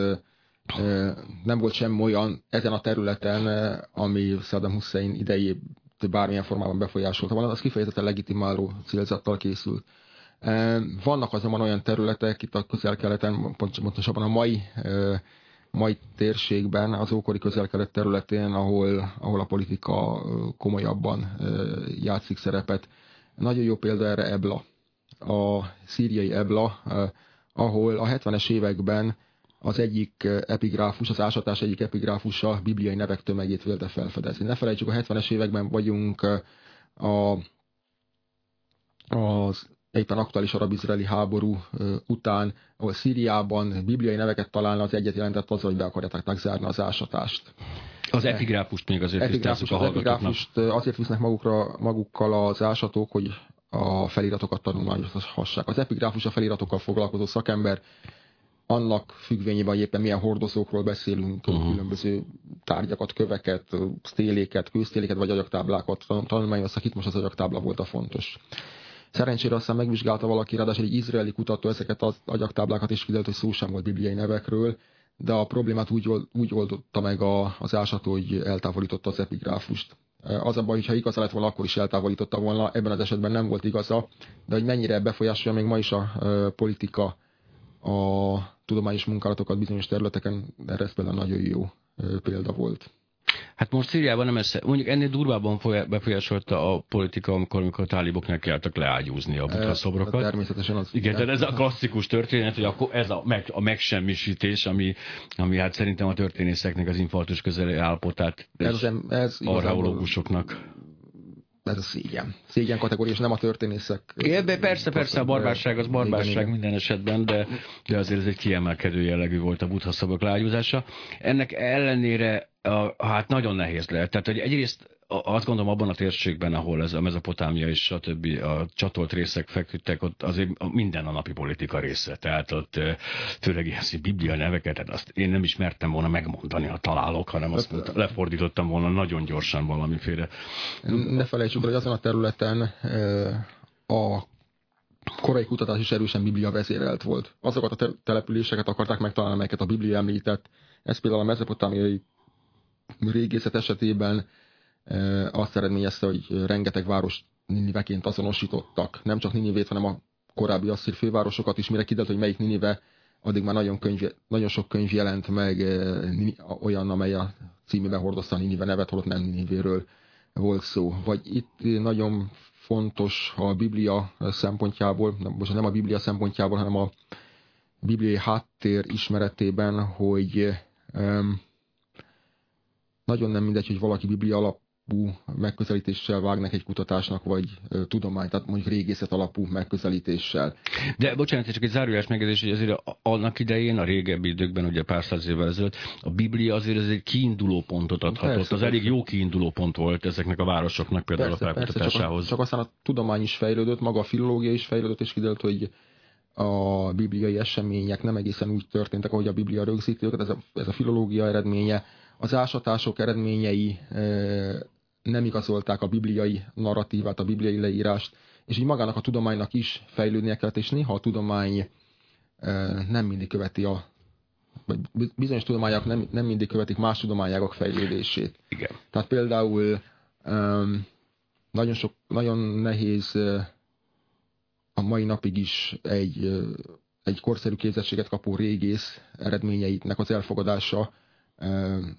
nem volt sem olyan ezen a területen, ami Saddam Hussein idejében bármilyen formában befolyásolta volna, az kifejezetten legitimáló célzattal készült. Vannak azonban olyan területek itt a közel-keleten, pontosabban a mai, mai térségben, az ókori közel-kelet területén, ahol, ahol a politika komolyabban játszik szerepet. Nagyon jó példa erre Ebla, a szíriai Ebla, ahol a 70-es években az egyik epigráfus, az ásatás egyik epigráfusa bibliai nevek tömegét vélte felfedezni. Ne felejtsük, a 70-es években vagyunk a, az éppen aktuális arab-izraeli háború után, ahol Szíriában bibliai neveket találna, az egyet jelentett az, hogy be akarják megzárni az ásatást. Az epigráfust még azért epigráfust, a epigráfust azért visznek magukra, magukkal az ásatók, hogy a feliratokat tanulmányozhassák. Az epigráfus a feliratokkal foglalkozó szakember annak függvényében, hogy éppen milyen hordozókról beszélünk, uh-huh. különböző tárgyakat, köveket, sztéléket, kősztéléket vagy agyaktáblákat tanulmányoztak, itt most az agyaktábla volt a fontos. Szerencsére aztán megvizsgálta valaki, ráadásul egy izraeli kutató ezeket az agyaktáblákat, és kiderült, hogy szó sem volt bibliai nevekről, de a problémát úgy, úgy oldotta meg a, az ásató, hogy eltávolította az epigráfust. Az a baj, hogyha igaza lett volna, akkor is eltávolította volna, ebben az esetben nem volt igaza, de hogy mennyire befolyásolja még ma is a, a politika a tudományos munkálatokat bizonyos területeken, erre ez például nagyon jó példa volt. Hát most Szíriában nem ez, mondjuk ennél durvábban befolyásolta a politika, amikor, amikor a tálibok kelltek leágyúzni a buddha szobrokat. Természetesen az. Igen, tehát ez a klasszikus történet, hogy akkor ez a, meg, a megsemmisítés, ami, ami hát szerintem a történészeknek az infarktus közeli állapotát, ez, ez archeológusoknak ez a szégyen. Szégyen kategória, és nem a történészek. Ebbe persze, persze, a barbárság az barbárság igen, minden esetben, de, de azért ez egy kiemelkedő jellegű volt a buddha szabok lágyúzása. Ennek ellenére a, hát nagyon nehéz lehet. Tehát, hogy egyrészt azt gondolom abban a térségben, ahol ez a mezopotámia és a többi a csatolt részek feküdtek, ott azért minden a napi politika része. Tehát ott főleg ilyen biblia neveket, tehát azt én nem ismertem volna megmondani, ha találok, hanem azt mondta, lefordítottam volna nagyon gyorsan valamiféle. Ne felejtsük, hogy azon a területen a korai kutatás is erősen biblia vezérelt volt. Azokat a településeket akarták megtalálni, amelyeket a biblia említett. Ez például a mezopotámiai régészet esetében azt eredményezte, hogy rengeteg város Niniveként azonosítottak. Nem csak Ninivét, hanem a korábbi asszír fővárosokat is, mire kiderült, hogy melyik Ninive, addig már nagyon, könyv, nagyon sok könyv jelent meg olyan, amely a címében hordozta a Ninive nevet, holott nem Ninivéről volt szó. Vagy itt nagyon fontos a Biblia szempontjából, most nem a Biblia szempontjából, hanem a bibliai háttér ismeretében, hogy um, nagyon nem mindegy, hogy valaki Biblia alap alapú megközelítéssel vágnak egy kutatásnak, vagy tudomány, tehát mondjuk régészet alapú megközelítéssel. De bocsánat, csak egy zárójás megjegyzés, hogy azért annak idején, a régebbi időkben, ugye pár száz évvel ezelőtt, a Biblia azért ez egy kiinduló pontot adhatott. Persze, az persze. elég jó kiinduló pont volt ezeknek a városoknak például persze, a felkutatásához. Persze, csak, csak aztán a tudomány is fejlődött, maga a filológia is fejlődött, és kiderült, hogy a bibliai események nem egészen úgy történtek, ahogy a Biblia rögzíti őket, ez a, ez a filológia eredménye, az ásatások eredményei nem igazolták a bibliai narratívát, a bibliai leírást, és így magának a tudománynak is fejlődnie kellett, és néha a tudomány nem mindig követi a vagy bizonyos tudományok nem, nem mindig követik más tudományágok fejlődését. Igen. Tehát például um, nagyon, sok, nagyon nehéz uh, a mai napig is egy, uh, egy korszerű képzettséget kapó régész eredményeitnek az elfogadása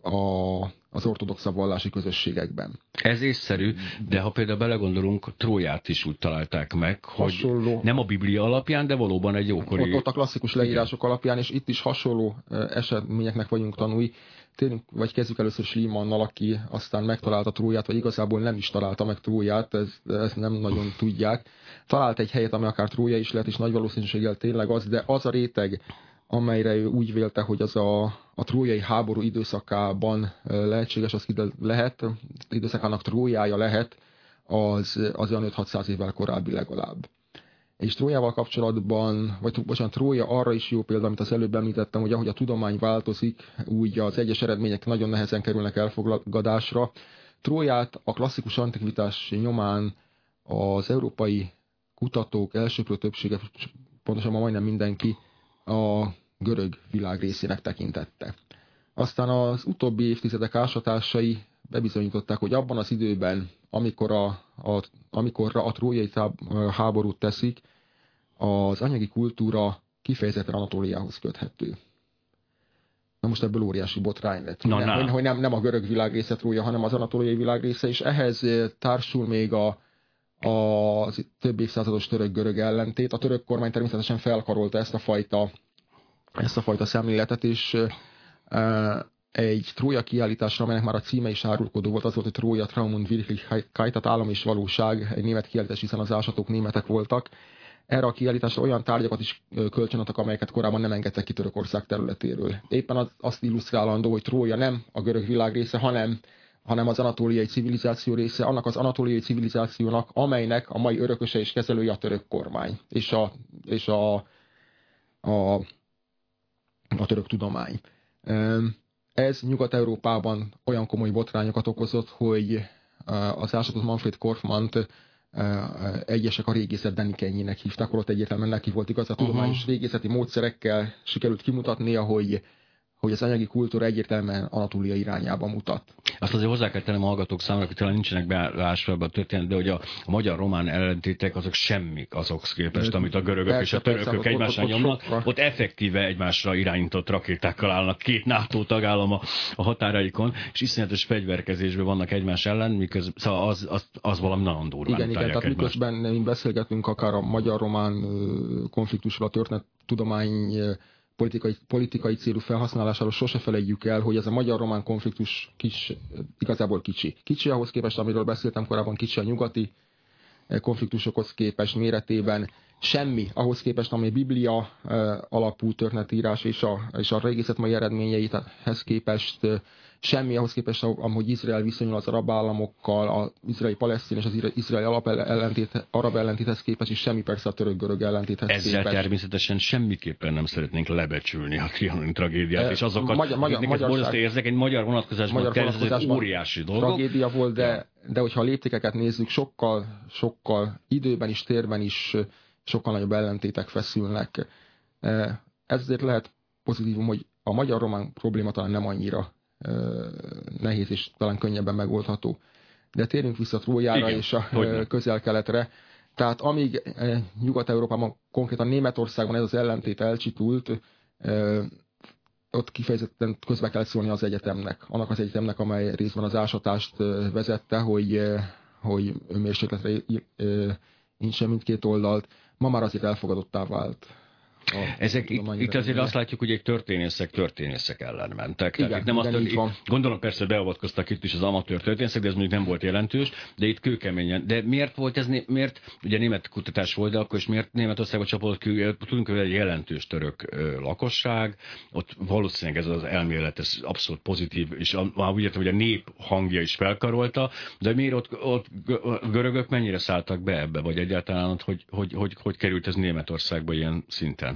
a, az ortodox vallási közösségekben. Ez észszerű, de ha például belegondolunk, Tróját is úgy találták meg, hogy hasonló, nem a Biblia alapján, de valóban egy jókori... Ott, ott a klasszikus leírások igen. alapján, és itt is hasonló eseményeknek vagyunk tanulni. Tényleg, vagy kezdjük először Slimannal, aki aztán megtalálta Tróját, vagy igazából nem is találta meg Tróját, ezt, ezt nem nagyon tudják. Talált egy helyet, ami akár Trója is lehet, és nagy valószínűséggel tényleg az, de az a réteg, amelyre ő úgy vélte, hogy az a, a trójai háború időszakában lehetséges, az lehet, időszakának trójája lehet, az, az olyan 5-600 évvel korábbi legalább. És Trójával kapcsolatban, vagy bocsánat, Trója arra is jó példa, amit az előbb említettem, hogy ahogy a tudomány változik, úgy az egyes eredmények nagyon nehezen kerülnek elfogadásra. Tróját a klasszikus antikvitás nyomán az európai kutatók elsőprő többsége, pontosabban majdnem mindenki, a görög világ részének tekintette. Aztán az utóbbi évtizedek ásatásai bebizonyították, hogy abban az időben, amikor a, a, amikorra a trójai háborút teszik, az anyagi kultúra kifejezetten Anatóliához köthető. Na most ebből óriási botrány lett. Na, nem, hogy, hogy nem, nem a görög világ része Trója, hanem az anatóliai világ része, és ehhez társul még a, a több évszázados török-görög ellentét. A török kormány természetesen felkarolta ezt a fajta, ezt a fajta szemléletet, és egy Trója kiállításra, amelynek már a címe is árulkodó volt, az volt, hogy Trója Traumund Wirklichkeit, tehát állam és valóság, egy német kiállítás, hiszen az ásatok németek voltak. Erre a kiállításra olyan tárgyakat is kölcsönadtak, amelyeket korábban nem engedtek ki Törökország területéről. Éppen az, azt illusztrálandó, hogy Trója nem a görög világ része, hanem hanem az anatóliai civilizáció része, annak az anatóliai civilizációnak, amelynek a mai örököse és kezelője a török kormány, és a, és a, a, a török tudomány. Ez Nyugat-Európában olyan komoly botrányokat okozott, hogy az ásatot Manfred Korfmant egyesek a régészet Denikenyének hívták, holott egyértelműen neki volt igaz, a tudományos uh-huh. régészeti módszerekkel sikerült kimutatnia, hogy hogy az anyagi kultúra egyértelműen Anatólia irányába mutat. Azt azért hozzá kell tennem a hallgatók számára, akik talán nincsenek beállásva ebbe a történet, de hogy a, a magyar-román ellentétek azok semmik azok képest, amit a görögök persze, és a törökök persze, egymásra ott, nyomnak. Ott, ott effektíve egymásra irányított rakétákkal állnak két NATO tagállam a, a határaikon, és iszonyatos fegyverkezésben vannak egymás ellen, miközben szóval az, az, az valami nagyon durván Igen, igen, tehát egymást. miközben mi beszélgetünk akár a magyar-román konfliktusról, a történet tudomány politikai, politikai célú felhasználásáról sose felejtjük el, hogy ez a magyar-román konfliktus kis, igazából kicsi. Kicsi ahhoz képest, amiről beszéltem korábban, kicsi a nyugati konfliktusokhoz képest méretében, semmi ahhoz képest, ami Biblia alapú történetírás és a, és a régészet mai eredményeihez képest semmi ahhoz képest, ahogy Izrael viszonyul az arab államokkal, az izraeli-palesztin és az izraeli alap ellentét, arab ellentéthez képest, és semmi persze a török-görög ellentéthez Ezzel képest. természetesen semmiképpen nem szeretnénk lebecsülni a trianoni tragédiát, e, és azokat, magyar, magyar, magyar, érzek, egy magyar vonatkozásban, magyar vonatkozásban óriási dolgok. Tragédia volt, de, de hogyha a léptékeket nézzük, sokkal, sokkal időben is, térben is sokkal nagyobb ellentétek feszülnek. Ezért lehet pozitívum, hogy a magyar-román probléma talán nem annyira nehéz és talán könnyebben megoldható. De térjünk vissza Trójára Igen, és a közel-keletre. Tehát amíg Nyugat-Európában, konkrétan Németországban ez az ellentét elcsitult, ott kifejezetten közbe kell szólni az egyetemnek. Annak az egyetemnek, amely részben az ásatást vezette, hogy, hogy önmérsékletre nincsen mindkét oldalt. Ma már azért elfogadottá vált ezek, itt, itt azért azt látjuk, hogy egy történészek történészek ellen mentek. Igen, Tehát itt nem azt, hogy. Gondolom persze beavatkoztak itt is az amatőr történészek, de ez mondjuk nem volt jelentős, de itt kőkeményen. De miért volt ez, miért, ugye német kutatás volt, de akkor is miért Németországban csapott tudunk, hogy egy jelentős török lakosság, ott valószínűleg ez az elmélet, ez abszolút pozitív, és már úgy értem, hogy a nép hangja is felkarolta, de miért ott, ott görögök mennyire szálltak be ebbe, vagy egyáltalán ott, hogy, hogy, hogy, hogy került ez Németországba ilyen szinten?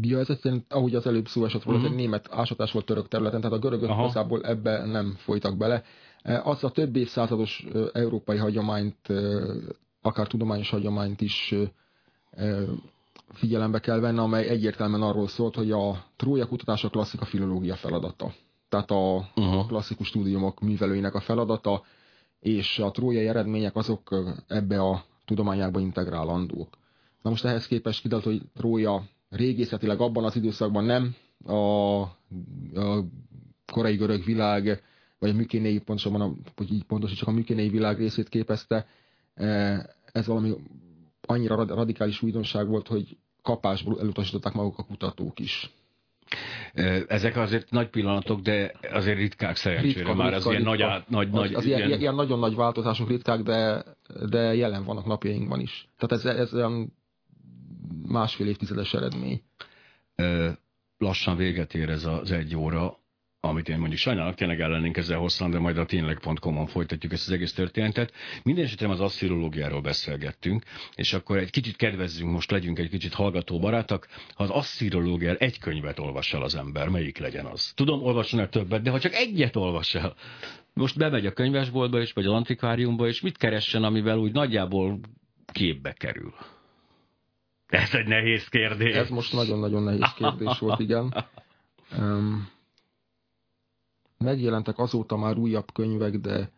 Ja, ez egyszerűen, ahogy az előbb szó esett volt, uh-huh. ez egy mhm. német ásatás volt török területen, tehát a görögök igazából ebbe nem folytak bele. E, az a több évszázados európai hagyományt, akár tudományos hagyományt is figyelembe kell venni, amely egyértelműen arról szólt, hogy a trója kutatás a klasszika filológia feladata. Tehát a uh-huh. klasszikus stúdiumok művelőinek a feladata, és a trójai eredmények azok ebbe a tudományába integrálandók. Na most ehhez képest kiderült, hogy Trója régészetileg abban az időszakban nem a, a korai görög világ, vagy a mükénéi, pontosabban, a, hogy így pontos, csak a mükénéi világ részét képezte. E, ez valami annyira radikális újdonság volt, hogy kapásból elutasították maguk a kutatók is. E, ezek azért nagy pillanatok, de azért ritkák szerencsére ritka, már, az ritka, ilyen ritka. nagy, nagy, nagy az ilyen, ilyen... ilyen nagyon nagy változások ritkák, de, de jelen vannak napjainkban is. Tehát ez, ez olyan másfél évtizedes eredmény. Lassan véget ér ez az egy óra, amit én mondjuk sajnálok, tényleg ellennénk ezzel hosszan, de majd a tényleg.com-on folytatjuk ezt az egész történetet. Minden esetre az asszirológiáról beszélgettünk, és akkor egy kicsit kedvezzünk, most legyünk egy kicsit hallgató barátok. Ha az asszirológiáról egy könyvet olvas el az ember, melyik legyen az? Tudom, olvasson el többet, de ha csak egyet olvas el, most bemegy a könyvesboltba is, vagy a antikváriumba, és mit keressen, amivel úgy nagyjából képbe kerül? Ez egy nehéz kérdés. Ez most nagyon-nagyon nehéz kérdés volt, igen. Um, megjelentek azóta már újabb könyvek, de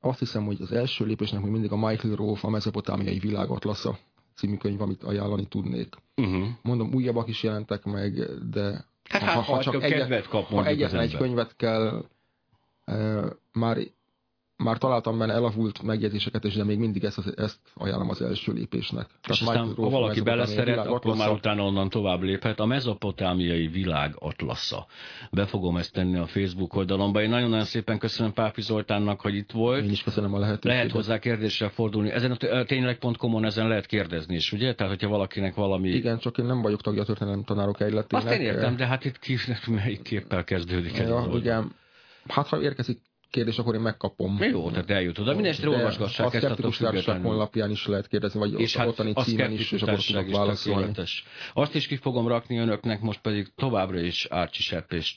azt hiszem, hogy az első lépésnek még mindig a Michael Rowe, a Mezopotámiai világatlasza című könyv, amit ajánlani tudnék. Uh-huh. Mondom, újabbak is jelentek meg, de hát, ha, ha, ha csak egyet, kap, ha egyetlen egy könyvet kell, e, már már találtam benne elavult megjegyzéseket, és de még mindig ezt, ezt ajánlom az első lépésnek. És Tehát aztán, ha valaki beleszeret, akkor már utána onnan tovább léphet. A mezopotámiai világ atlasza. Be fogom ezt tenni a Facebook oldalomba. Én nagyon-nagyon szépen köszönöm Pápi Zoltánnak, hogy itt volt. Én is köszönöm a lehetőséget. Lehet hozzá kérdéssel fordulni. Ezen a tényleg.com-on ezen lehet kérdezni is, ugye? Tehát, hogyha valakinek valami... Igen, csak én nem vagyok tagja a történelem tanárok egyletének. Azt én értem, de hát itt ki, melyik képpel kezdődik. Ja, igen. Hát ha érkezik kérdés, akkor én megkapom. Jó, tehát eljut oda. Mindenesetre olvasgassák ezt a Társaság honlapján is lehet kérdezni, vagy és hát ottani címen is, és akkor tudok válaszolni. Azt is ki fogom rakni önöknek, most pedig továbbra is Árcsi Sepp és